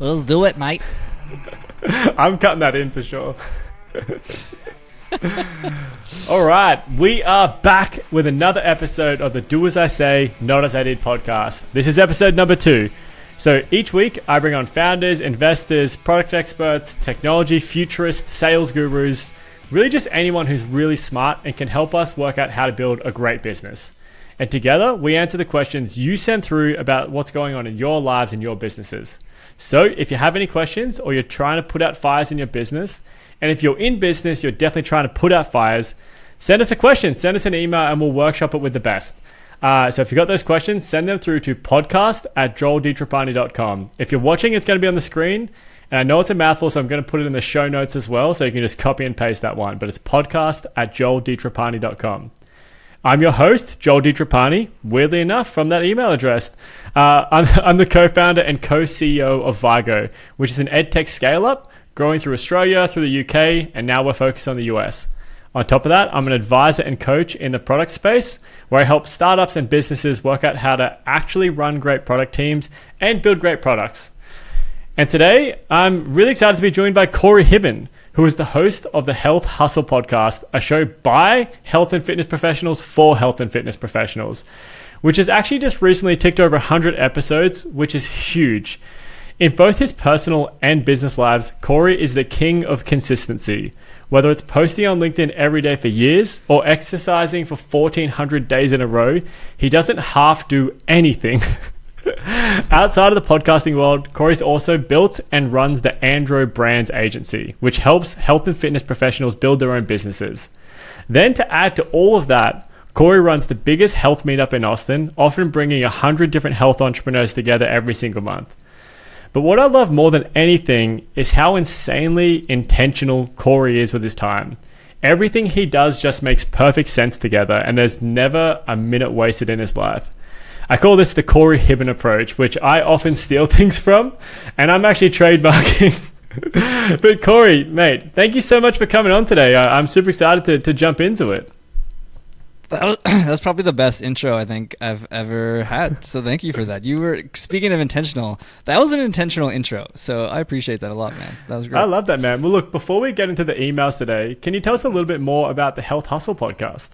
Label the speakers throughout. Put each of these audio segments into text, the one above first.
Speaker 1: Let's do it, mate.
Speaker 2: I'm cutting that in for sure. All right, we are back with another episode of the Do As I Say, Not As I Did podcast. This is episode number two. So each week, I bring on founders, investors, product experts, technology futurists, sales gurus, really just anyone who's really smart and can help us work out how to build a great business. And together, we answer the questions you send through about what's going on in your lives and your businesses. So if you have any questions or you're trying to put out fires in your business, and if you're in business, you're definitely trying to put out fires, send us a question, send us an email, and we'll workshop it with the best. Uh, so if you've got those questions, send them through to podcast at joelditrapani.com. If you're watching, it's going to be on the screen. And I know it's a mouthful, so I'm going to put it in the show notes as well, so you can just copy and paste that one. But it's podcast at joelditrapani.com. I'm your host, Joel DiTrapani, weirdly enough, from that email address. Uh, I'm, I'm the co founder and co CEO of Vivi, which is an edtech scale up growing through Australia, through the UK, and now we're focused on the US. On top of that, I'm an advisor and coach in the product space where I help startups and businesses work out how to actually run great product teams and build great products. And today, I'm really excited to be joined by Corey Hiben, who is the host of the Health Hustle podcast, a show by health and fitness professionals for health and fitness professionals, which has actually just recently ticked over 100 episodes, which is huge. In both his personal and business lives, Corey is the king of consistency. Whether it's posting on LinkedIn every day for years or exercising for 1400 days in a row, he doesn't half do anything. Outside of the podcasting world, Corey's also built and runs the Andro Brands Agency, which helps health and fitness professionals build their own businesses. Then, to add to all of that, Corey runs the biggest health meetup in Austin, often bringing 100 different health entrepreneurs together every single month. But what I love more than anything is how insanely intentional Corey is with his time. Everything he does just makes perfect sense together, and there's never a minute wasted in his life. I call this the Corey Hiben approach, which I often steal things from, and I'm actually trademarking. but Corey, mate, thank you so much for coming on today. I'm super excited to, to jump into it.
Speaker 1: That was, that's probably the best intro I think I've ever had. So thank you for that. You were speaking of intentional. That was an intentional intro. So I appreciate that a lot, man. That was great.
Speaker 2: I love that, man. Well, look, before we get into the emails today, can you tell us a little bit more about the Health Hustle podcast?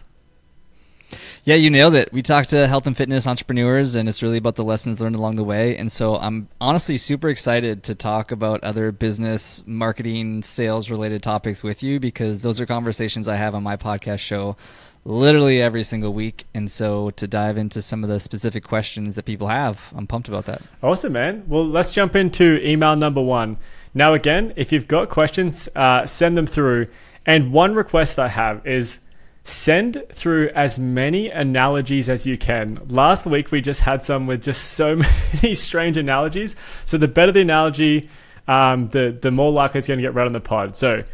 Speaker 1: Yeah, you nailed it. We talk to health and fitness entrepreneurs, and it's really about the lessons learned along the way. And so I'm honestly super excited to talk about other business, marketing, sales related topics with you because those are conversations I have on my podcast show literally every single week. And so to dive into some of the specific questions that people have, I'm pumped about that.
Speaker 2: Awesome, man. Well, let's jump into email number one. Now, again, if you've got questions, uh, send them through. And one request I have is send through as many analogies as you can. Last week we just had some with just so many strange analogies. So the better the analogy, um, the the more likely it's going to get read on the pod. So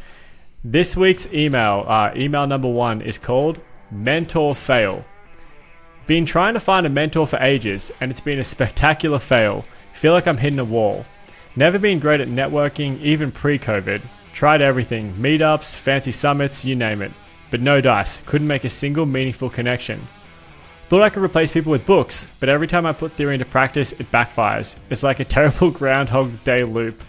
Speaker 2: this week's email, uh, email number one, is called mentor fail. Been trying to find a mentor for ages, and it's been a spectacular fail. Feel like I'm hitting a wall. Never been great at networking, even pre-COVID. Tried everything: meetups, fancy summits, you name it but no dice. Couldn't make a single meaningful connection. Thought I could replace people with books, but every time I put theory into practice, it backfires. It's like a terrible Groundhog Day loop.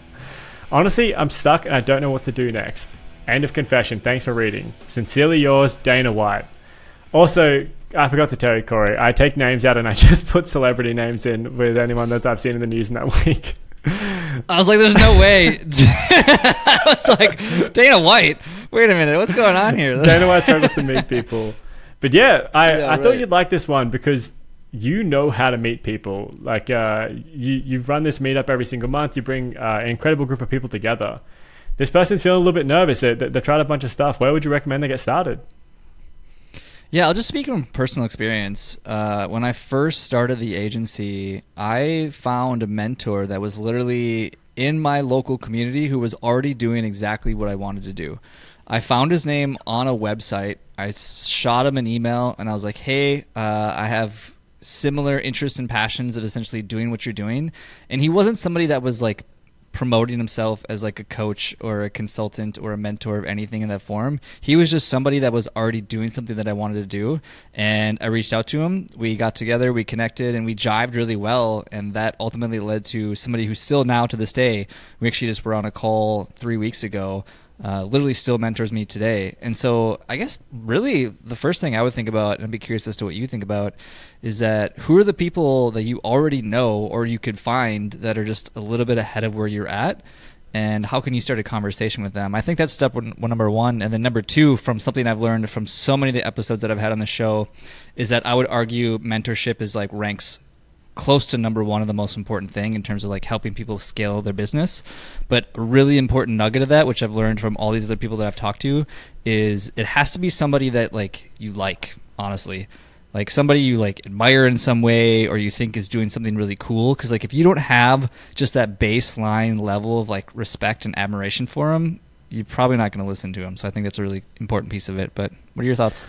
Speaker 2: Honestly, I'm stuck and I don't know what to do next. End of confession. Thanks for reading. Sincerely yours, Dana White. Also, I forgot to tell you, Corey, I take names out and I just put celebrity names in with anyone that I've seen in the news in that week.
Speaker 1: I was like, "There's no way." I was like, "Dana White, wait a minute, what's going on here?"
Speaker 2: Dana White struggles to meet people, but yeah, I, yeah, I right. thought you'd like this one because you know how to meet people. Like, uh, you you run this meetup every single month. You bring uh, an incredible group of people together. This person's feeling a little bit nervous. They, they, they tried a bunch of stuff. Where would you recommend they get started?
Speaker 1: Yeah, I'll just speak from personal experience. Uh, when I first started the agency, I found a mentor that was literally in my local community who was already doing exactly what I wanted to do. I found his name on a website. I shot him an email and I was like, hey, uh, I have similar interests and passions of essentially doing what you're doing. And he wasn't somebody that was like promoting himself as like a coach or a consultant or a mentor of anything in that form. He was just somebody that was already doing something that I wanted to do. And I reached out to him. We got together, we connected, and we jived really well. And that ultimately led to somebody who's still now to this day. We actually just were on a call three weeks ago uh, literally still mentors me today. And so I guess really the first thing I would think about, and I'd be curious as to what you think about, is that who are the people that you already know or you could find that are just a little bit ahead of where you're at? And how can you start a conversation with them? I think that's step one, one, number one. And then number two, from something I've learned from so many of the episodes that I've had on the show, is that I would argue mentorship is like ranks close to number one of the most important thing in terms of like helping people scale their business. But a really important nugget of that, which I've learned from all these other people that I've talked to, is it has to be somebody that like you like, honestly. Like somebody you like admire in some way or you think is doing something really cool. Cause like if you don't have just that baseline level of like respect and admiration for them, you're probably not going to listen to them. So I think that's a really important piece of it. But what are your thoughts?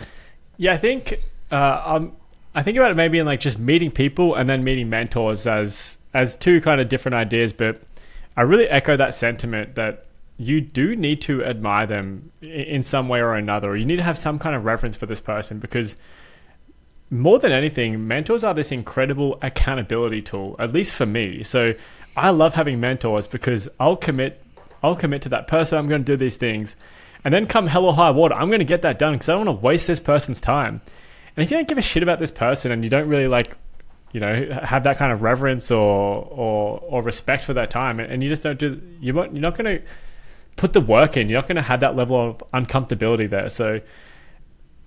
Speaker 2: Yeah, I think uh, um, I think about it maybe in like just meeting people and then meeting mentors as as two kind of different ideas, but I really echo that sentiment that you do need to admire them in some way or another, you need to have some kind of reference for this person because more than anything, mentors are this incredible accountability tool, at least for me. So I love having mentors because I'll commit I'll commit to that person, I'm gonna do these things. And then come hell or high water, I'm gonna get that done because I don't want to waste this person's time. And if you don't give a shit about this person and you don't really like, you know, have that kind of reverence or or, or respect for that time, and you just don't do, you're not, you're not going to put the work in. You're not going to have that level of uncomfortability there. So.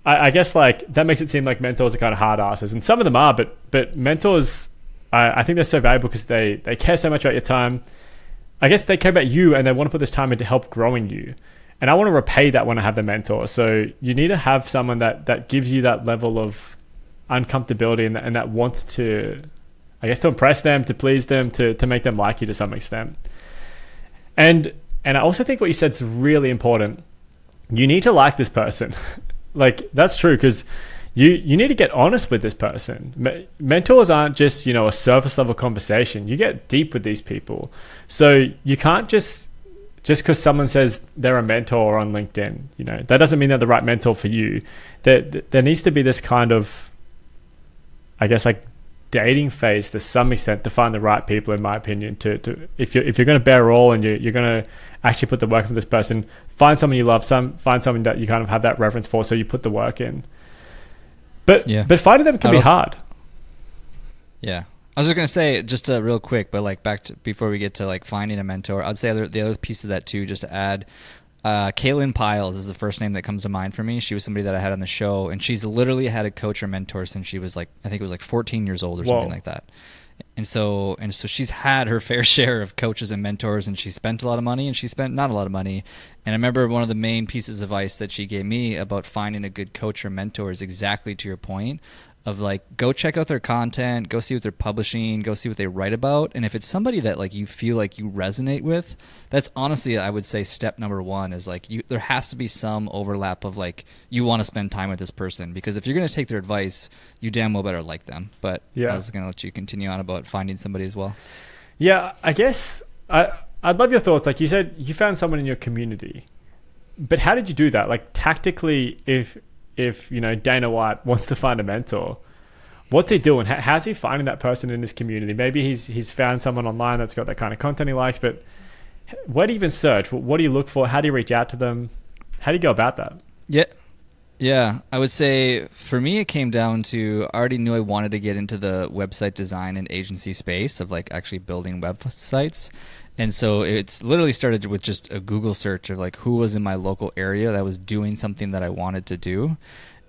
Speaker 2: I, I guess like that makes it seem like mentors are kind of hard asses, and some of them are, but but mentors, I, I think they're so valuable because they they care so much about your time. I guess they care about you and they want to put this time into help growing you and I want to repay that when I have the mentor. So you need to have someone that that gives you that level of uncomfortability and that, and that wants to, I guess, to impress them, to please them, to to make them like you to some extent. And and I also think what you said is really important. You need to like this person. like that's true because you you need to get honest with this person. mentors aren't just you know a surface level conversation. You get deep with these people, so you can't just just because someone says they're a mentor on LinkedIn, you know, that doesn't mean they're the right mentor for you. There, there needs to be this kind of, I guess, like dating phase to some extent to find the right people, in my opinion. To, to if you're if you're going to bear all and you're, you're going to actually put the work for this person, find someone you love, some find someone that you kind of have that reference for, so you put the work in. But yeah. but finding them can be hard.
Speaker 1: Yeah, I was just gonna say just uh, real quick, but like back to before we get to like finding a mentor, I'd say other, the other piece of that too, just to add. Uh, Caitlin Piles is the first name that comes to mind for me. She was somebody that I had on the show, and she's literally had a coach or mentor since she was like, I think it was like 14 years old or Whoa. something like that. And so, and so she's had her fair share of coaches and mentors, and she spent a lot of money, and she spent not a lot of money. And I remember one of the main pieces of advice that she gave me about finding a good coach or mentor is exactly to your point of like go check out their content, go see what they're publishing, go see what they write about, and if it's somebody that like you feel like you resonate with, that's honestly I would say step number 1 is like you there has to be some overlap of like you want to spend time with this person because if you're going to take their advice, you damn well better like them. But yeah. I was going to let you continue on about finding somebody as well.
Speaker 2: Yeah, I guess I I'd love your thoughts. Like you said, you found someone in your community, but how did you do that? Like tactically, if if you know Dana White wants to find a mentor, what's he doing? How's he finding that person in his community? Maybe he's he's found someone online that's got that kind of content he likes, but where do you even search? What do you look for? How do you reach out to them? How do you go about that?
Speaker 1: Yeah. Yeah, I would say for me, it came down to I already knew I wanted to get into the website design and agency space of like actually building websites. And so it's literally started with just a Google search of like who was in my local area that was doing something that I wanted to do.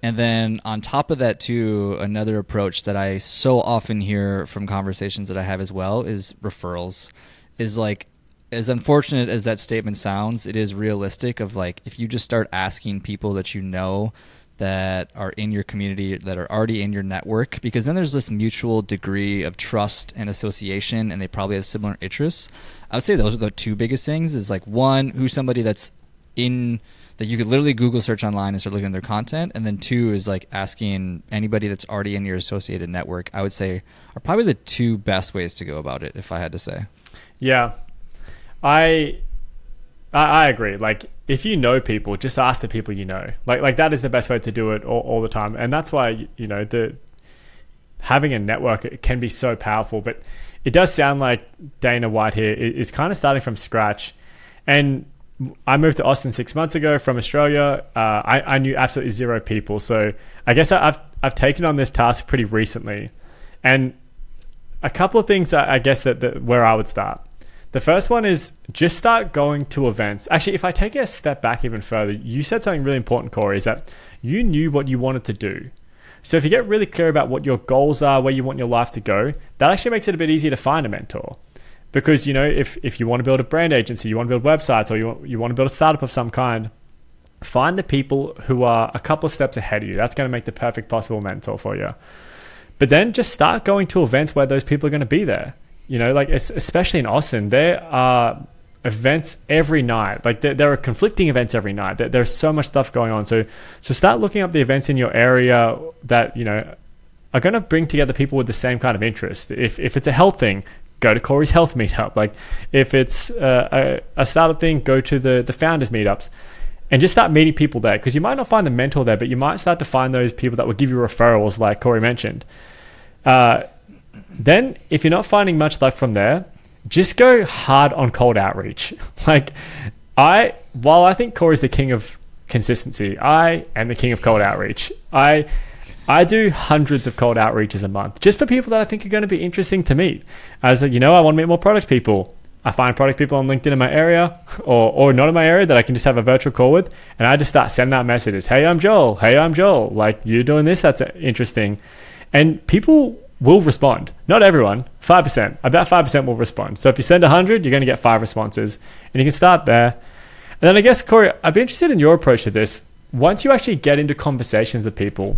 Speaker 1: And then on top of that, too, another approach that I so often hear from conversations that I have as well is referrals. Is like, as unfortunate as that statement sounds, it is realistic. Of like, if you just start asking people that you know that are in your community that are already in your network because then there's this mutual degree of trust and association and they probably have similar interests. I would say those are the two biggest things is like one who's somebody that's in that you could literally google search online and start looking at their content and then two is like asking anybody that's already in your associated network. I would say are probably the two best ways to go about it if i had to say.
Speaker 2: Yeah. I, I I agree. Like if you know people, just ask the people you know. Like like that is the best way to do it all, all the time, and that's why you know the having a network can be so powerful. But it does sound like Dana White here is kind of starting from scratch, and I moved to Austin six months ago from Australia. Uh, I, I knew absolutely zero people, so I guess I, I've I've taken on this task pretty recently, and a couple of things I, I guess that, that where I would start. The first one is just start going to events. Actually, if I take a step back even further, you said something really important, Corey, is that you knew what you wanted to do. So if you get really clear about what your goals are, where you want your life to go, that actually makes it a bit easier to find a mentor. Because you know, if if you want to build a brand agency, you want to build websites, or you want, you want to build a startup of some kind, find the people who are a couple of steps ahead of you. That's going to make the perfect possible mentor for you. But then just start going to events where those people are going to be there. You know, like especially in Austin, there are events every night. Like there, there are conflicting events every night. There, there's so much stuff going on. So so start looking up the events in your area that you know are going to bring together people with the same kind of interest. If if it's a health thing, go to Corey's health meetup. Like if it's a, a, a startup thing, go to the the founders meetups. And just start meeting people there because you might not find the mentor there, but you might start to find those people that will give you referrals, like Corey mentioned. Uh, then, if you're not finding much luck from there, just go hard on cold outreach. like I, while I think Corey's the king of consistency, I am the king of cold outreach. I I do hundreds of cold outreaches a month just for people that I think are going to be interesting to meet. As you know, I want to meet more product people. I find product people on LinkedIn in my area or, or not in my area that I can just have a virtual call with. And I just start sending out messages. Hey, I'm Joel. Hey, I'm Joel. Like, you're doing this. That's interesting. And people will respond. Not everyone, 5%. About 5% will respond. So if you send 100, you're going to get five responses. And you can start there. And then I guess, Corey, I'd be interested in your approach to this. Once you actually get into conversations with people,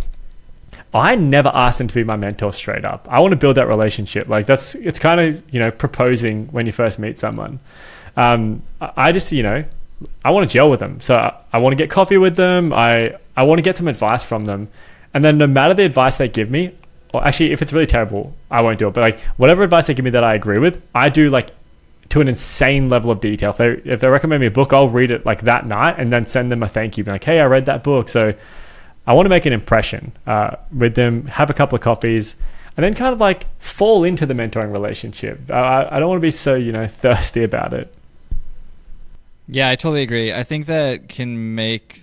Speaker 2: I never ask them to be my mentor straight up. I want to build that relationship. Like that's, it's kind of, you know, proposing when you first meet someone. Um, I just, you know, I want to gel with them. So I, I want to get coffee with them. I, I want to get some advice from them. And then no matter the advice they give me, or actually, if it's really terrible, I won't do it. But like whatever advice they give me that I agree with, I do like to an insane level of detail. If they if they recommend me a book, I'll read it like that night and then send them a thank you, be like, hey, I read that book. So I want to make an impression uh, with them, have a couple of coffees, and then kind of like fall into the mentoring relationship. I, I don't want to be so you know thirsty about it.
Speaker 1: Yeah, I totally agree. I think that can make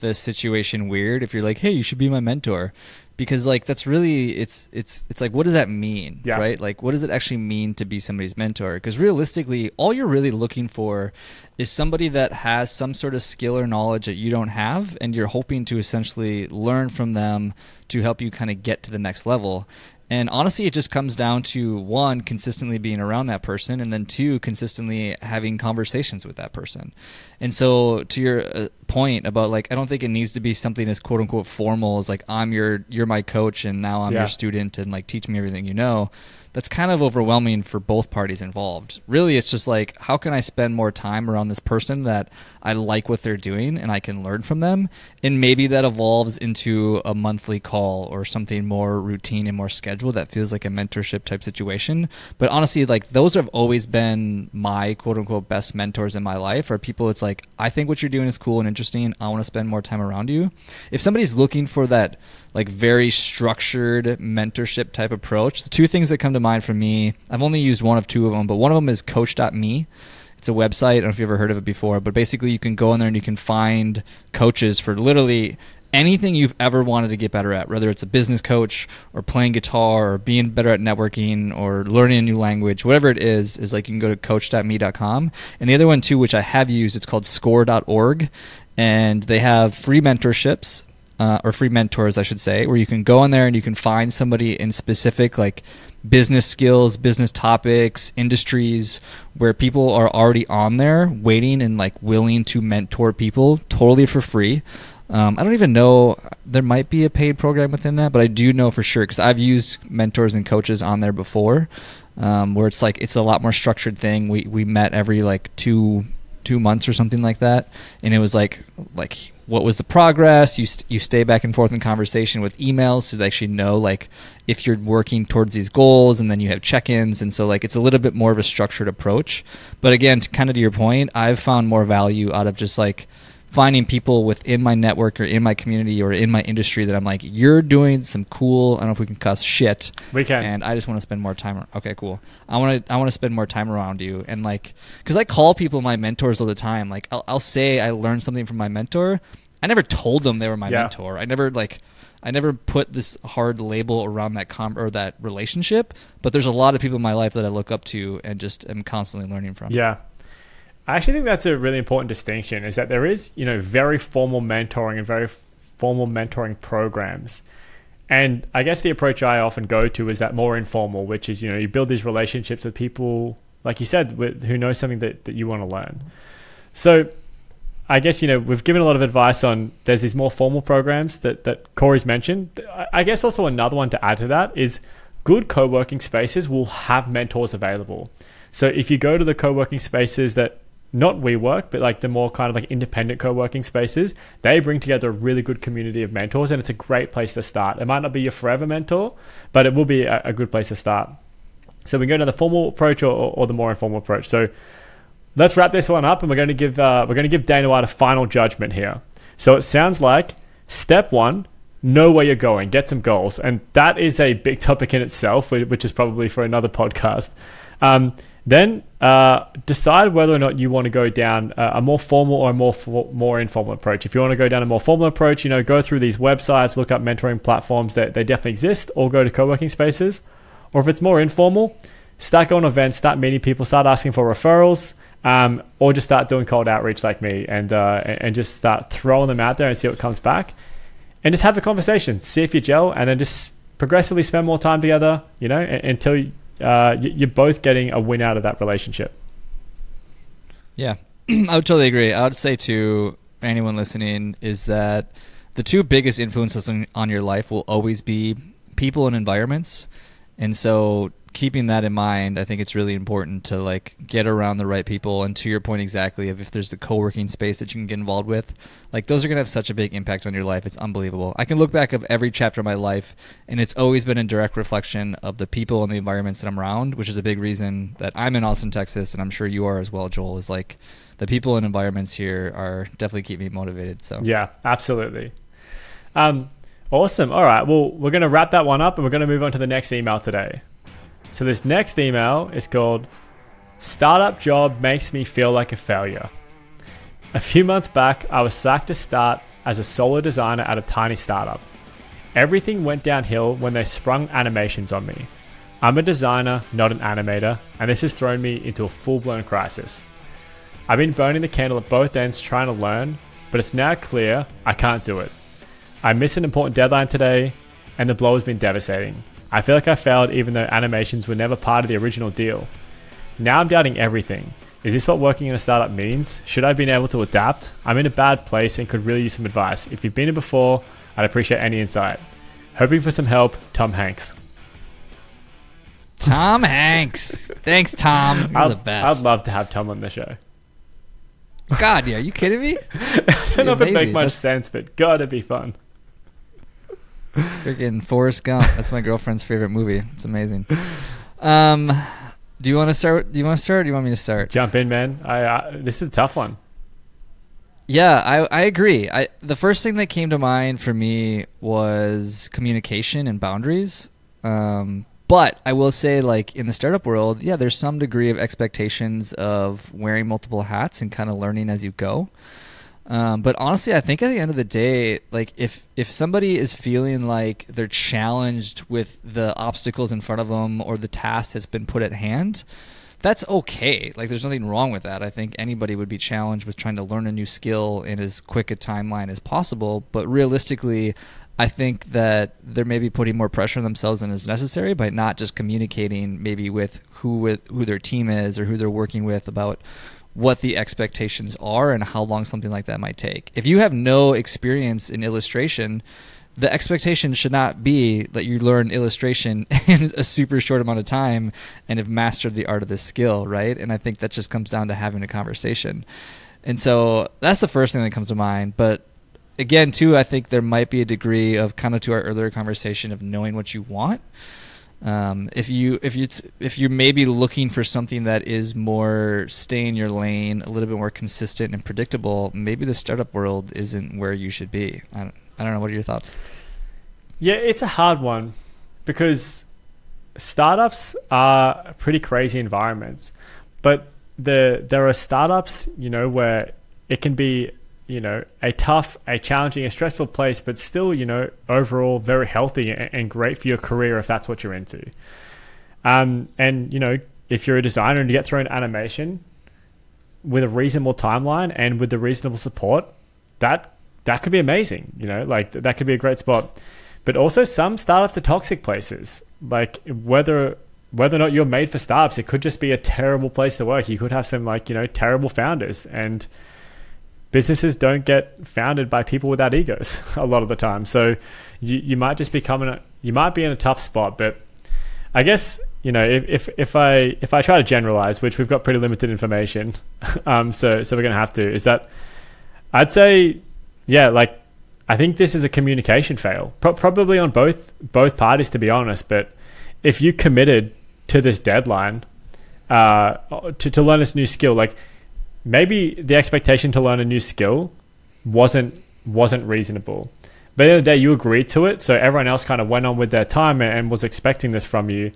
Speaker 1: the situation weird if you're like, hey, you should be my mentor because like that's really it's it's it's like what does that mean yeah. right like what does it actually mean to be somebody's mentor because realistically all you're really looking for is somebody that has some sort of skill or knowledge that you don't have and you're hoping to essentially learn from them to help you kind of get to the next level and honestly, it just comes down to one, consistently being around that person, and then two, consistently having conversations with that person. And so, to your uh, point about like, I don't think it needs to be something as quote unquote formal as like, I'm your, you're my coach, and now I'm yeah. your student, and like, teach me everything you know that's kind of overwhelming for both parties involved. Really, it's just like, how can I spend more time around this person that I like what they're doing and I can learn from them? And maybe that evolves into a monthly call or something more routine and more scheduled that feels like a mentorship type situation. But honestly, like those have always been my quote unquote best mentors in my life are people it's like, I think what you're doing is cool and interesting. I want to spend more time around you. If somebody's looking for that, like very structured mentorship type approach. The two things that come to mind for me, I've only used one of two of them, but one of them is coach.me. It's a website. I don't know if you've ever heard of it before, but basically you can go in there and you can find coaches for literally anything you've ever wanted to get better at, whether it's a business coach or playing guitar or being better at networking or learning a new language, whatever it is, is like you can go to coach.me.com. And the other one too, which I have used, it's called score.org. And they have free mentorships uh, or free mentors, I should say, where you can go in there and you can find somebody in specific like business skills, business topics, industries where people are already on there waiting and like willing to mentor people totally for free. Um, I don't even know there might be a paid program within that, but I do know for sure because I've used mentors and coaches on there before, um, where it's like it's a lot more structured thing. We we met every like two two months or something like that, and it was like like what was the progress? You st- you stay back and forth in conversation with emails so they actually know like if you're working towards these goals, and then you have check-ins, and so like it's a little bit more of a structured approach. But again, to, kind of to your point, I've found more value out of just like finding people within my network or in my community or in my industry that I'm like, you're doing some cool. I don't know if we can cuss shit.
Speaker 2: We can.
Speaker 1: And I just want to spend more time. Okay, cool. I want to. I want to spend more time around you and like, because I call people my mentors all the time. Like, I'll, I'll say I learned something from my mentor. I never told them they were my
Speaker 2: Yeah.
Speaker 1: mentor. I never like. I never put this hard label around that com or that relationship, but there's a lot of people in my life that I look up to and just am constantly learning from.
Speaker 2: Yeah. I actually think that's a really important distinction is that there is, you know, very formal mentoring and very formal mentoring programs. And I guess the approach I often go to is that more informal, which is, you know, you build these relationships with people, like you said, with, who know something that, that you want to learn. So I guess, you know, we've given a lot of advice on there's these more formal programs that, that Corey's mentioned. I- I guess also another one to add to that is good co working spaces will have mentors available. So if you go to the co working spaces that not WeWork, but like the more kind of like independent co-working spaces, they bring together a really good community of mentors, and it's a great place to start. It might not be your forever mentor, but it will be a, a good place to start. So we go to the formal approach or, or, or the more informal approach. So let's wrap this one up, and we're going to give uh, we're going to give Dana White a final judgment here. So it sounds like step one, know where you're going, get some goals, and that is a big topic in itself, which is probably for another podcast. Um, then uh, decide whether or not you want to go down a, a more formal or a more fo- more informal approach. If you want to go down a more formal approach, you know, go through these websites, look up mentoring platforms that they definitely exist, or go to co-working spaces. Or if it's more informal, start going events, start meeting people, start asking for referrals, um, or just start doing cold outreach like me, and uh, and just start throwing them out there and see what comes back, and just have the conversation, see if you gel, and then just progressively spend more time together, you know, until uh, you're both getting a win out of that relationship.
Speaker 1: Yeah, I would totally agree. I would say to anyone listening is that the two biggest influences on, on your life will always be people and environments. And so keeping that in mind, I think it's really important to like get around the right people. And to your point exactly, of if there's the co-working space that you can get involved with, like those are gonna have such a big impact on your life. It's unbelievable. I can look back of every chapter of my life, and it's always been a direct reflection of the people and the environments that I'm around, which is a big reason that I'm in Austin, Texas, and I'm sure you are as well, Joel. Is like the people and environments here are definitely keep me motivated. So
Speaker 2: Yeah, absolutely. Um, awesome. All right. Well, we're going to wrap that one up and we're going to move on to the next email today. So, this next email is called Startup Job Makes Me Feel Like a Failure. A few months back, I was sacked to start as a solo designer at a tiny startup. Everything went downhill when they sprung animations on me. I'm a designer, not an animator, and this has thrown me into a full blown crisis. I've been burning the candle at both ends trying to learn, but it's now clear I can't do it. I missed an important deadline today, and the blow has been devastating. I feel like I failed even though animations were never part of the original deal. Now I'm doubting everything. Is this what working in a startup means? Should I have been able to adapt? I'm in a bad place and could really use some advice. If you've been here before, I'd appreciate any insight. Hoping for some help, Tom Hanks.
Speaker 1: Tom Hanks, thanks Tom. You're
Speaker 2: I'd,
Speaker 1: the best.
Speaker 2: I'd love to have Tom on the show.
Speaker 1: God, yeah, are you kidding me?
Speaker 2: I don't know if it makes much sense, but God, it'd be fun.
Speaker 1: Freaking Forrest Gump. That's my girlfriend's favorite movie. It's amazing. Um, do you want to start? Do you want to start? Or do you want me to start?
Speaker 2: Jump in, man. I, I this is a tough one.
Speaker 1: Yeah, I I agree. I the first thing that came to mind for me was communication and boundaries. Um, but I will say, like in the startup world, yeah, there's some degree of expectations of wearing multiple hats and kind of learning as you go. Um, but honestly, I think at the end of the day, like if if somebody is feeling like they're challenged with the obstacles in front of them or the task that's been put at hand, that's okay. Like there's nothing wrong with that. I think anybody would be challenged with trying to learn a new skill in as quick a timeline as possible. But realistically, I think that they're maybe putting more pressure on themselves than is necessary by not just communicating maybe with who with who their team is or who they're working with about what the expectations are and how long something like that might take. If you have no experience in illustration, the expectation should not be that you learn illustration in a super short amount of time and have mastered the art of this skill, right? And I think that just comes down to having a conversation. And so that's the first thing that comes to mind. But again, too, I think there might be a degree of kind of to our earlier conversation of knowing what you want. Um, if you if you if you're maybe looking for something that is more stay in your lane, a little bit more consistent and predictable, maybe the startup world isn't where you should be. I don't, I don't know. What are your thoughts?
Speaker 2: Yeah, it's a hard one because startups are pretty crazy environments, but the there are startups, you know, where it can be you know, a tough, a challenging, a stressful place, but still, you know, overall very healthy and, great for your career if that's what you're into. Um, and you know, if you're a designer and you get thrown animation with a reasonable timeline and with the reasonable support, that that could be amazing. You know, like that could be a great spot. But also, some startups are toxic places. Like whether whether or not you're made for startups, it could just be a terrible place to work. You could have some like you know terrible founders and businesses don't get founded by people without egos a lot of the time. So you, you might just become in a, you might be in a tough spot, but I guess you know if, if, if I if I try to generalize, which we've got pretty limited information, um, so so we're gonna have to is that I'd say yeah like I think this is a communication fail, Pro- probably on both both parties to be honest. But if you committed to this deadline uh, to to learn this new skill, like maybe the expectation to learn a new skill wasn't wasn't reasonable. But at the end of the day, you agreed to it, so everyone else kind of went on with their time and, and was expecting this from you.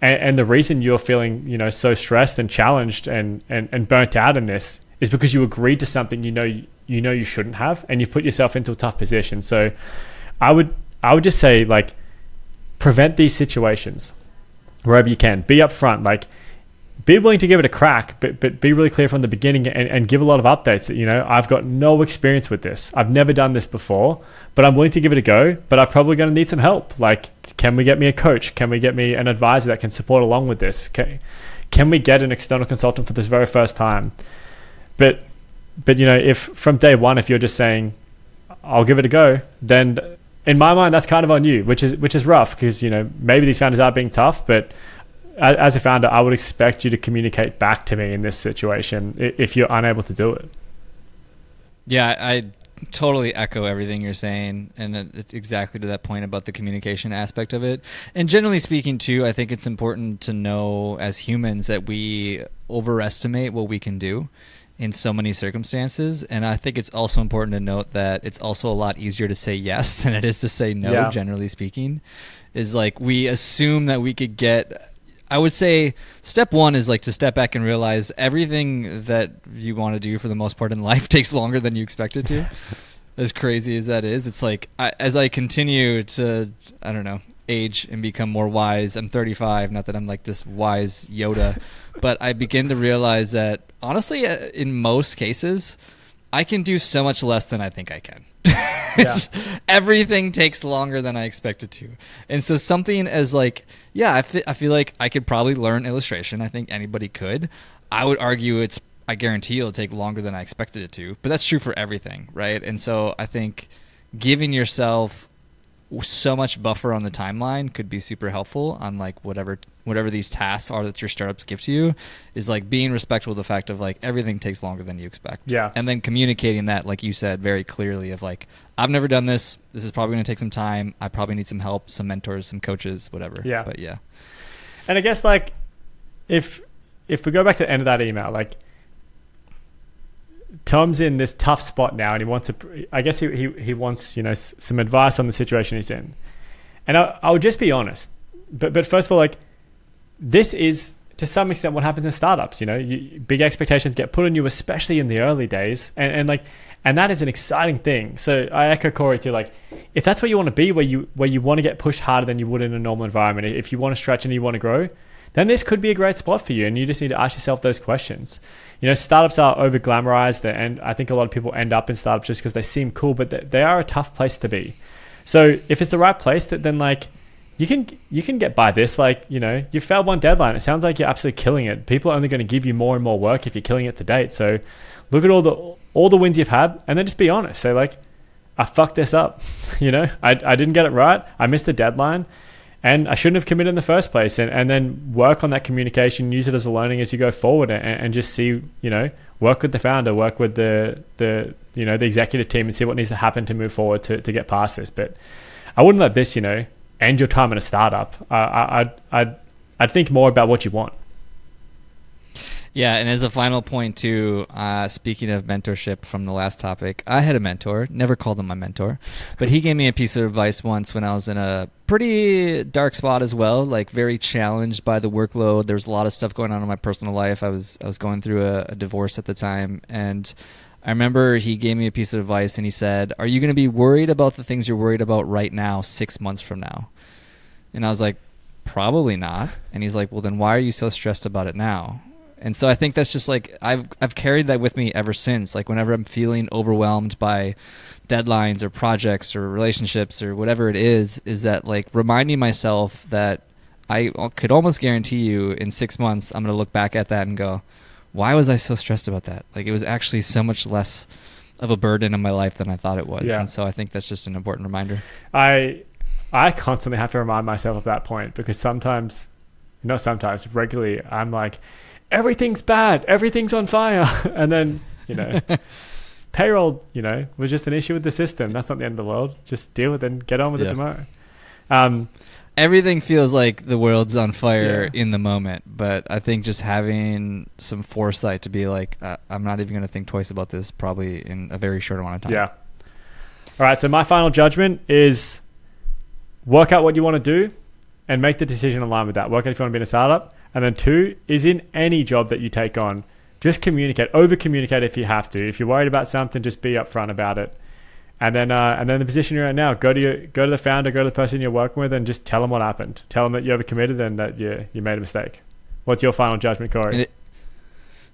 Speaker 2: And, and, the reason you're feeling, you know, so stressed and challenged and, and, and burnt out in this is because you agreed to something you know you, you know you shouldn't have, and you've put yourself into a tough position. So, I would I would just say like prevent these situations wherever you can. Be upfront, like be willing to give it a crack, but but be really clear from the beginning and, and give a lot of updates that you know I've got no experience with this. I've never done this before, but I'm willing to give it a go. But I'm probably going to need some help. Like, can we get me a coach? Can we get me an advisor that can support along with this? Can, can we get an external consultant for this very first time? But but you know, if from day one, if you're just saying I'll give it a go, then in my mind that's kind of on you, which is which is rough because you know maybe these founders are being tough, but as a founder, I would expect you to communicate back to me in this situation if you're unable to do it.
Speaker 1: Yeah, I totally echo everything you're saying, and exactly to that point about the communication aspect of it. And generally speaking, too, I think it's important to know as humans that we overestimate what we can do in so many circumstances. And I think it's also important to note that it's also a lot easier to say yes than it is to say no, yeah. generally speaking. Is like we assume that we could get I would say step one is like to step back and realize everything that you want to do for the most part in life takes longer than you expect it to. as crazy as that is, it's like I, as I continue to, I don't know, age and become more wise. I'm 35, not that I'm like this wise Yoda, but I begin to realize that honestly, uh, in most cases, I can do so much less than I think I can. yeah. everything takes longer than I expected to. And so something as like, yeah, I, I feel like I could probably learn illustration. I think anybody could. I would argue it's I guarantee it'll take longer than I expected it to. But that's true for everything, right? And so I think giving yourself so much buffer on the timeline could be super helpful on like whatever whatever these tasks are that your startups give to you is like being respectful of the fact of like everything takes longer than you expect.
Speaker 2: Yeah.
Speaker 1: And then communicating that like you said very clearly of like i've never done this. This is probably going to take some time. I probably need some help some mentors some coaches whatever.
Speaker 2: Yeah.
Speaker 1: But yeah.
Speaker 2: And i guess like if if we go back to the end of that email like Tom's in this tough spot now, and he wants to. I guess he he, he wants you know some advice on the situation he's in. And I, I'll just be honest, but but first of all, like this is to some extent what happens in startups. You know, you, big expectations get put on you, especially in the early days, and and like and that is an exciting thing. So I echo Corey too. Like, if that's where you want to be, where you where you want to get pushed harder than you would in a normal environment, if you want to stretch and you want to grow, then this could be a great spot for you. And you just need to ask yourself those questions. You know, startups are over glamorized, and I think a lot of people end up in startups just because they seem cool, but they are a tough place to be. So if it's the right place, that then like you can you can get by this. Like you know, you failed one deadline. It sounds like you're absolutely killing it. People are only going to give you more and more work if you're killing it to date. So look at all the all the wins you've had, and then just be honest. Say like, I fucked this up. you know, I, I didn't get it right. I missed the deadline and I shouldn't have committed in the first place. And, and then work on that communication, use it as a learning as you go forward and, and just see, you know, work with the founder, work with the, the, you know, the executive team and see what needs to happen to move forward to, to get past this. But I wouldn't let this, you know, end your time in a startup. Uh, I, I'd, I'd, I'd think more about what you want.
Speaker 1: Yeah, and as a final point too, uh, speaking of mentorship from the last topic, I had a mentor. Never called him my mentor, but he gave me a piece of advice once when I was in a pretty dark spot as well, like very challenged by the workload. There was a lot of stuff going on in my personal life. I was I was going through a, a divorce at the time, and I remember he gave me a piece of advice, and he said, "Are you going to be worried about the things you're worried about right now, six months from now?" And I was like, "Probably not." And he's like, "Well, then why are you so stressed about it now?" And so I think that's just like I've I've carried that with me ever since. Like whenever I'm feeling overwhelmed by deadlines or projects or relationships or whatever it is, is that like reminding myself that I could almost guarantee you in six months I'm going to look back at that and go, why was I so stressed about that? Like it was actually so much less of a burden in my life than I thought it was. Yeah. And so I think that's just an important reminder.
Speaker 2: I I constantly have to remind myself of that point because sometimes, not sometimes, regularly, I'm like everything's bad, everything's on fire, and then you know. payroll, you know, was just an issue with the system. That's not the end of the world. Just deal with it and get on with yeah. it tomorrow. Um,
Speaker 1: Everything feels like the world's on fire yeah. in the moment, but I think just having some foresight to be like, uh, I'm not even going to think twice about this probably in a very short amount of time.
Speaker 2: Yeah. All right. So my final judgment is work out what you want to do and make the decision in line with that. Work out if you want to be in a startup and then two is in any job that you take on, just communicate, over communicate if you have to. If you're worried about something, just be upfront about it. And then, uh, and then the position you're in now, go to your, go to the founder, go to the person you're working with, and just tell them what happened. Tell them that you overcommitted and that you you made a mistake. What's your final judgment, Corey?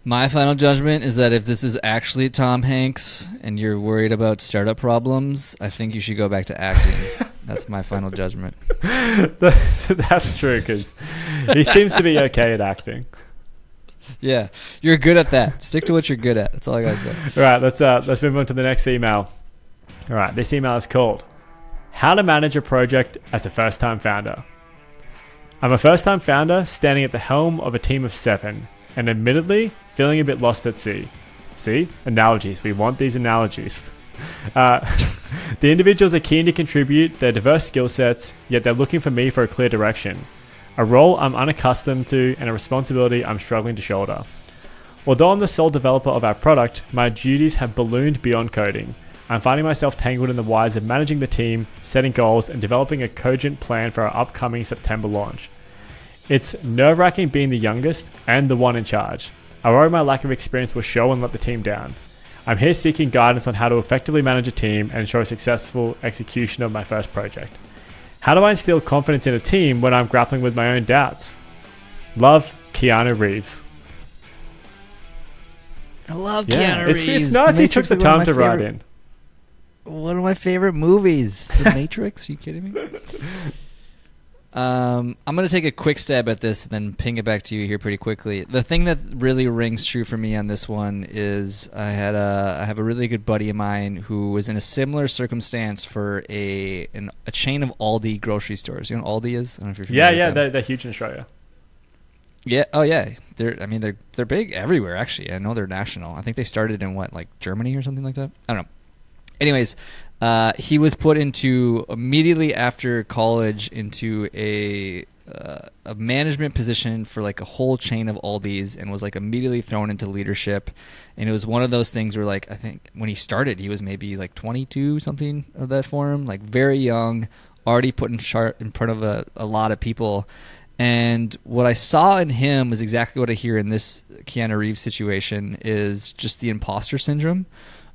Speaker 1: My final judgment is that if this is actually Tom Hanks and you're worried about startup problems, I think you should go back to acting. That's my final judgment.
Speaker 2: That's true because he seems to be okay at acting.
Speaker 1: Yeah, you're good at that. Stick to what you're good at. That's all I gotta say.
Speaker 2: All right, let's uh, let's move on to the next email. All right, this email is called "How to Manage a Project as a First-Time Founder." I'm a first-time founder standing at the helm of a team of seven, and admittedly feeling a bit lost at sea. See, analogies. We want these analogies. Uh, the individuals are keen to contribute their diverse skill sets, yet they're looking for me for a clear direction. A role I'm unaccustomed to and a responsibility I'm struggling to shoulder. Although I'm the sole developer of our product, my duties have ballooned beyond coding. I'm finding myself tangled in the wires of managing the team, setting goals, and developing a cogent plan for our upcoming September launch. It's nerve wracking being the youngest and the one in charge. I worry my lack of experience will show and let the team down. I'm here seeking guidance on how to effectively manage a team and ensure a successful execution of my first project. How do I instill confidence in a team when I'm grappling with my own doubts? Love, Keanu Reeves.
Speaker 1: I love yeah, Keanu Reeves.
Speaker 2: It's, it's nice he took the time to write in.
Speaker 1: One of my favorite movies, The Matrix. Are you kidding me? Um, I'm going to take a quick stab at this and then ping it back to you here pretty quickly. The thing that really rings true for me on this one is I had a I have a really good buddy of mine who was in a similar circumstance for a an, a chain of Aldi grocery stores. You know what Aldi is? I don't know
Speaker 2: if you're yeah, yeah, they're, they're huge in Australia.
Speaker 1: Yeah. Oh, yeah. They're. I mean, they're they're big everywhere. Actually, I know they're national. I think they started in what, like Germany or something like that. I don't know. Anyways, uh, he was put into immediately after college into a uh, a management position for like a whole chain of Aldi's and was like immediately thrown into leadership. And it was one of those things where like I think when he started, he was maybe like 22 something of that form, like very young, already put in chart in front of a, a lot of people. And what I saw in him was exactly what I hear in this Keanu Reeves situation is just the imposter syndrome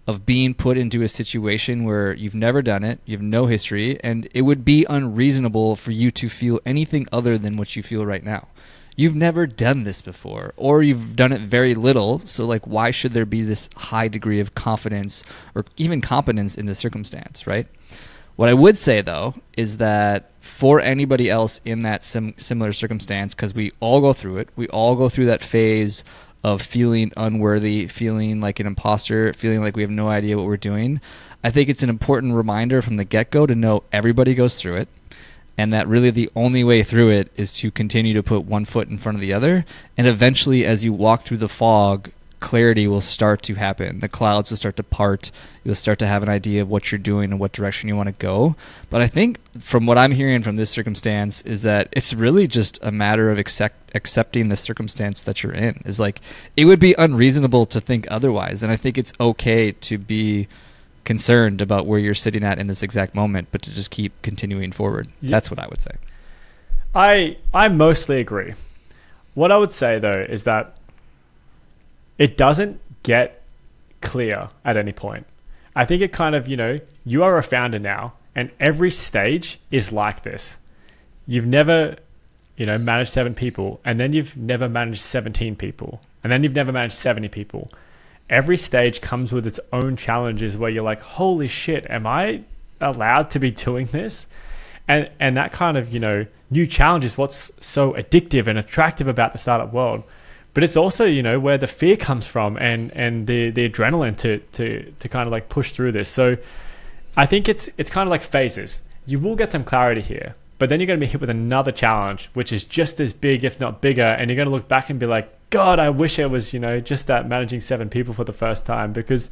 Speaker 1: of being put into a situation where you've never done it, you have no history, and it would be unreasonable for you to feel anything other than what you feel right now. You've never done this before, or you've done it very little, so like why should there be this high degree of confidence or even competence in the circumstance, right? What I would say though is that for anybody else in that sim- similar circumstance, because we all go through it, we all go through that phase of feeling unworthy, feeling like an imposter, feeling like we have no idea what we're doing. I think it's an important reminder from the get go to know everybody goes through it and that really the only way through it is to continue to put one foot in front of the other. And eventually, as you walk through the fog, clarity will start to happen. The clouds will start to part. You'll start to have an idea of what you're doing and what direction you want to go. But I think from what I'm hearing from this circumstance is that it's really just a matter of accept, accepting the circumstance that you're in. Is like it would be unreasonable to think otherwise, and I think it's okay to be concerned about where you're sitting at in this exact moment, but to just keep continuing forward. Yeah. That's what I would say.
Speaker 2: I I mostly agree. What I would say though is that it doesn't get clear at any point. I think it kind of, you know, you are a founder now and every stage is like this. You've never, you know, managed 7 people and then you've never managed 17 people and then you've never managed 70 people every stage comes with its own challenges where you're like, holy shit, am I allowed to be doing this? And and that kind of, you know, new challenge is what's so addictive and attractive about the startup world. But it's also, you know, where the fear comes from and and the the adrenaline to to to kind of like push through this. So I think it's it's kind of like phases. You will get some clarity here, but then you're going to be hit with another challenge, which is just as big, if not bigger, and you're going to look back and be like, God, I wish I was, you know, just that managing seven people for the first time because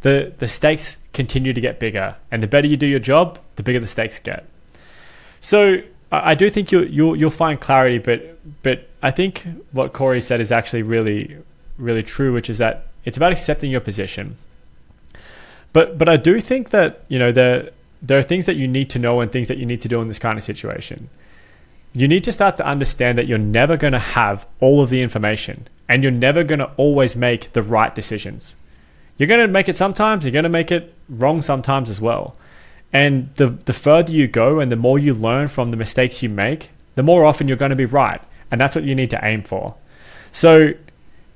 Speaker 2: the the stakes continue to get bigger, and the better you do your job, the bigger the stakes get. So I do think you'll you'll you'll find clarity, but but I think what Corey said is actually really really true, which is that it's about accepting your position. But but I do think that you know there there are things that you need to know and things that you need to do in this kind of situation you need to start to understand that you're never going to have all of the information and you're never going to always make the right decisions. You're going to make it sometimes, you're going to make it wrong sometimes as well. And the, the further you go and the more you learn from the mistakes you make, the more often you're going to be right. And that's what you need to aim for. So,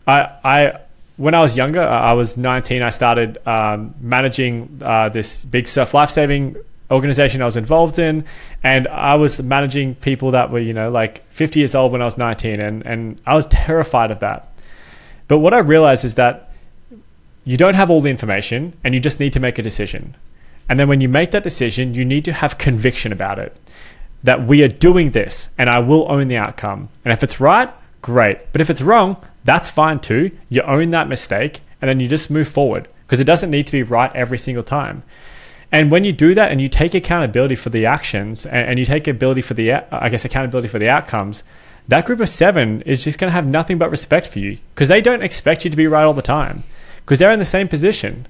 Speaker 2: I, I when I was younger, I was 19, I started um, managing uh, this big surf lifesaving organization I was involved in, and I was managing people that were, you know, like 50 years old when I was 19, and, and I was terrified of that. But what I realized is that you don't have all the information and you just need to make a decision. And then when you make that decision, you need to have conviction about it that we are doing this and I will own the outcome. And if it's right, great. But if it's wrong, that's fine too. You own that mistake and then you just move forward because it doesn't need to be right every single time. And when you do that and you take accountability for the actions and, you take ability for the, uh, I guess, accountability for the outcomes, that group of seven is just going to have nothing but respect for you because they don't expect you to be right all the time because they're in the same position.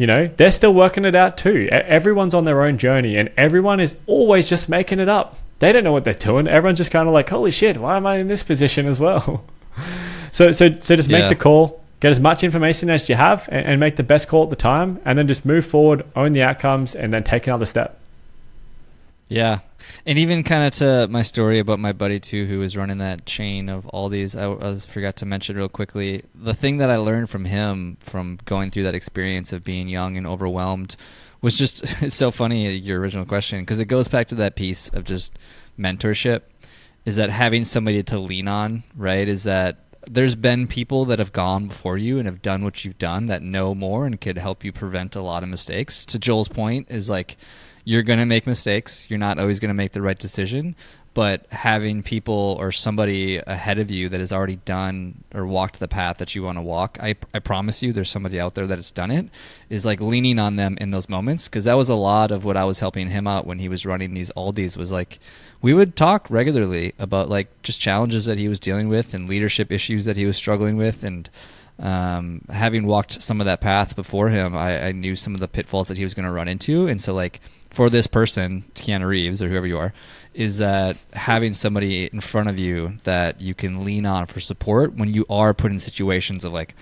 Speaker 2: You know, they're still working it out too. Everyone's on their own journey and everyone is always just making it up. They don't know what they're doing. Everyone's just kind of like, holy shit, why am I in this position as well? so, so, so just make yeah. the call, get as much information as you have and, and, make the best call at the time and then just move forward own the outcomes and then take another step
Speaker 1: yeah and even kind of to my story about my buddy too who was running that chain of all these I, I forgot to mention real quickly the thing that i learned from him from going through that experience of being young and overwhelmed was just it's so funny uh, your original question because it goes back to that piece of just mentorship is that having somebody to lean on right is that there's been people that have gone before you and have done what you've done that know more and could help you prevent a lot of mistakes. To Joel's point is like you're going to make mistakes. You're not always going to make the right decision, but having people or somebody ahead of you that has already done or walked the path that you want to walk, I, I promise you there's somebody out there that has done it, is like leaning on them in those moments. Cause that was a lot of what I was helping him out when he was running these Aldi's was like, we would talk regularly about like just challenges that he was dealing with and leadership issues that he was struggling with. And um, having walked some of that path before him, I, I knew some of the pitfalls that he was going to run into. And so like, for this person, Keanu Reeves or whoever you are, is that having somebody in front of you that you can lean on for support when you are put in situations of like,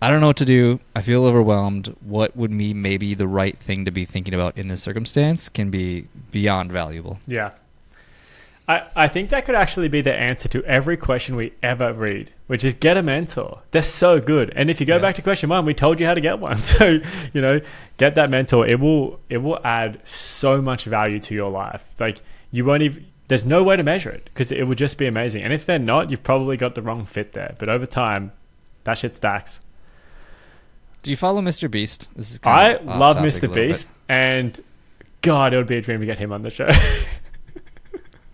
Speaker 1: I don't know what to do. I feel overwhelmed. What would be maybe the right thing to be thinking about in this circumstance can be beyond valuable.
Speaker 2: Yeah. I, I think that could actually be the answer to every question we ever read, which is get a mentor. They're so good. And if you go yeah. back to question one, we told you how to get one. So, you know, get that mentor. It will it will add so much value to your life. Like you won't even there's no way to measure it because it would just be amazing. And if they're not, you've probably got the wrong fit there. But over time, that shit stacks.
Speaker 1: Do you follow Mr. Beast?
Speaker 2: I love Mr. Beast. and God, it would be a dream to get him on the show.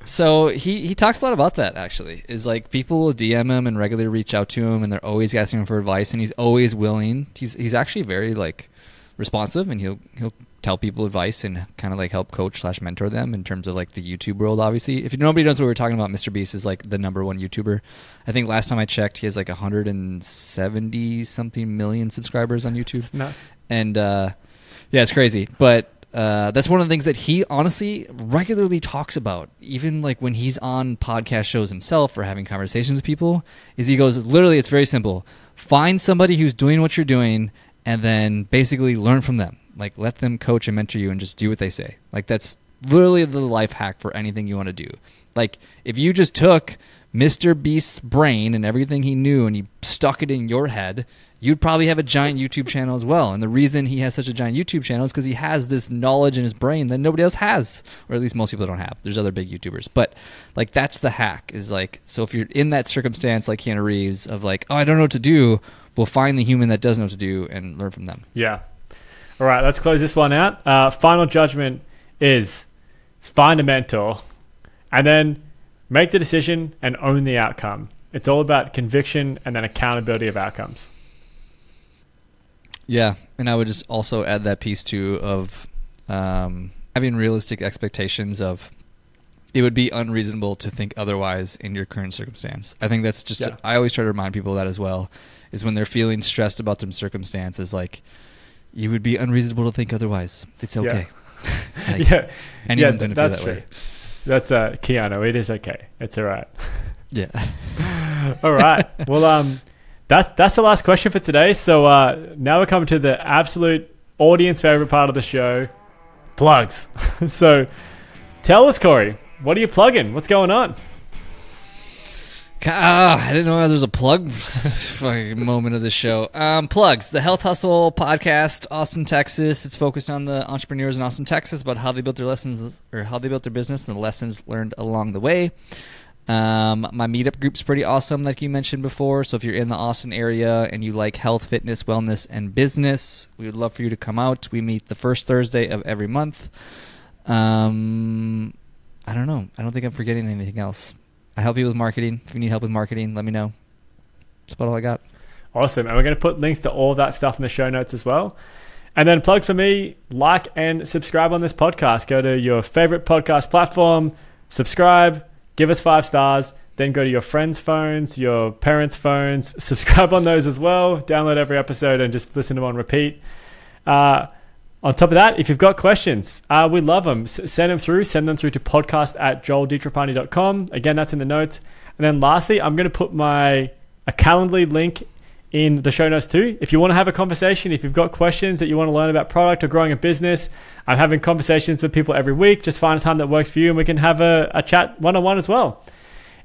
Speaker 1: So he he talks a lot about that actually. Is like people will DM him and regularly reach out to him and they're always asking him for advice and he's always willing. He's he's actually very like responsive and he'll he'll tell people advice and kind of like help coach slash mentor them in terms of like the YouTube world. Obviously, if nobody knows what we're talking about, Mr. Beast is like the number one YouTuber. I think last time I checked, he has like 170 something million subscribers on YouTube.
Speaker 2: It's nuts.
Speaker 1: and uh, yeah, it's crazy. But uh, that's one of the things that he honestly regularly talks about, even like when he's on podcast shows himself or having conversations with people. Is he goes literally, it's very simple: find somebody who's doing what you're doing, and then basically learn from them. Like let them coach and mentor you, and just do what they say. Like that's literally the life hack for anything you want to do. Like if you just took Mr. Beast's brain and everything he knew and he stuck it in your head, you'd probably have a giant YouTube channel as well. And the reason he has such a giant YouTube channel is because he has this knowledge in his brain that nobody else has, or at least most people don't have. There's other big YouTubers, but like that's the hack. Is like so if you're in that circumstance like Keanu Reeves of like, oh, I don't know what to do, we'll find the human that does know what to do and learn from them.
Speaker 2: Yeah. All right, let's close this one out. Uh, final judgment is find a mentor and then make the decision and own the outcome. It's all about conviction and then accountability of outcomes.
Speaker 1: Yeah, and I would just also add that piece too of um, having realistic expectations of it would be unreasonable to think otherwise in your current circumstance. I think that's just
Speaker 2: Yeah.
Speaker 1: I always try to remind people of that as well is when they're feeling stressed about their circumstances like you would be unreasonable to think otherwise. It's okay. Like,
Speaker 2: yeah,
Speaker 1: anyone's
Speaker 2: yeah,
Speaker 1: gonna feel
Speaker 2: that's
Speaker 1: that
Speaker 2: true.
Speaker 1: way.
Speaker 2: That's uh, Keanu. It is okay. It's all right.
Speaker 1: Yeah.
Speaker 2: All right. well, um, that's that's the last question for today. So uh, now we're coming to the absolute audience favorite part of the show, plugs. so tell us, Corey, what are you plugging? What's going on?
Speaker 1: Ah, I didn't know there was a plug moment of the show. Um, plugs the Health Hustle podcast, Austin, Texas. It's focused on the entrepreneurs in Austin, Texas, about how they built their lessons or how they built their business and the lessons learned along the way. Um, my meetup group's pretty awesome, like you mentioned before. So if you're in the Austin area and you like health, fitness, wellness, and business, we would love for you to come out. We meet the first Thursday of every month. Um, I don't know. I don't think I'm forgetting anything else. I help you with marketing. If you need help with marketing, let me know. That's about all I got.
Speaker 2: Awesome. And we're going to put links to all that stuff in the show notes as well. And then plug for me, like and subscribe on this podcast. Go to your favorite podcast platform, subscribe, give us five stars, then go to your friends' phones, your parents' phones, subscribe on those as well, download every episode and just listen to them on repeat. Uh, on top of that, if you've got questions, uh, we love them. S- send them through. Send them through to podcast at joelditrapani.com. Again, that's in the notes. And then lastly, I'm going to put my a Calendly link in the show notes too. If you want to have a conversation, if you've got questions that you want to learn about product or growing a business, I'm having conversations with people every week. Just find a time that works for you and we can have a, a chat one on one as well.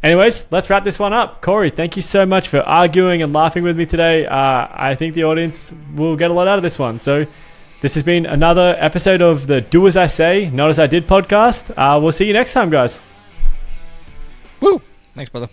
Speaker 2: Anyways, let's wrap this one up. Corey, thank you so much for arguing and laughing with me today. Uh, I think the audience will get a lot out of this one. So, this has been another episode of the Do As I Say, Not As I Did podcast. Uh, we'll see you next time, guys.
Speaker 1: Woo! Thanks, brother.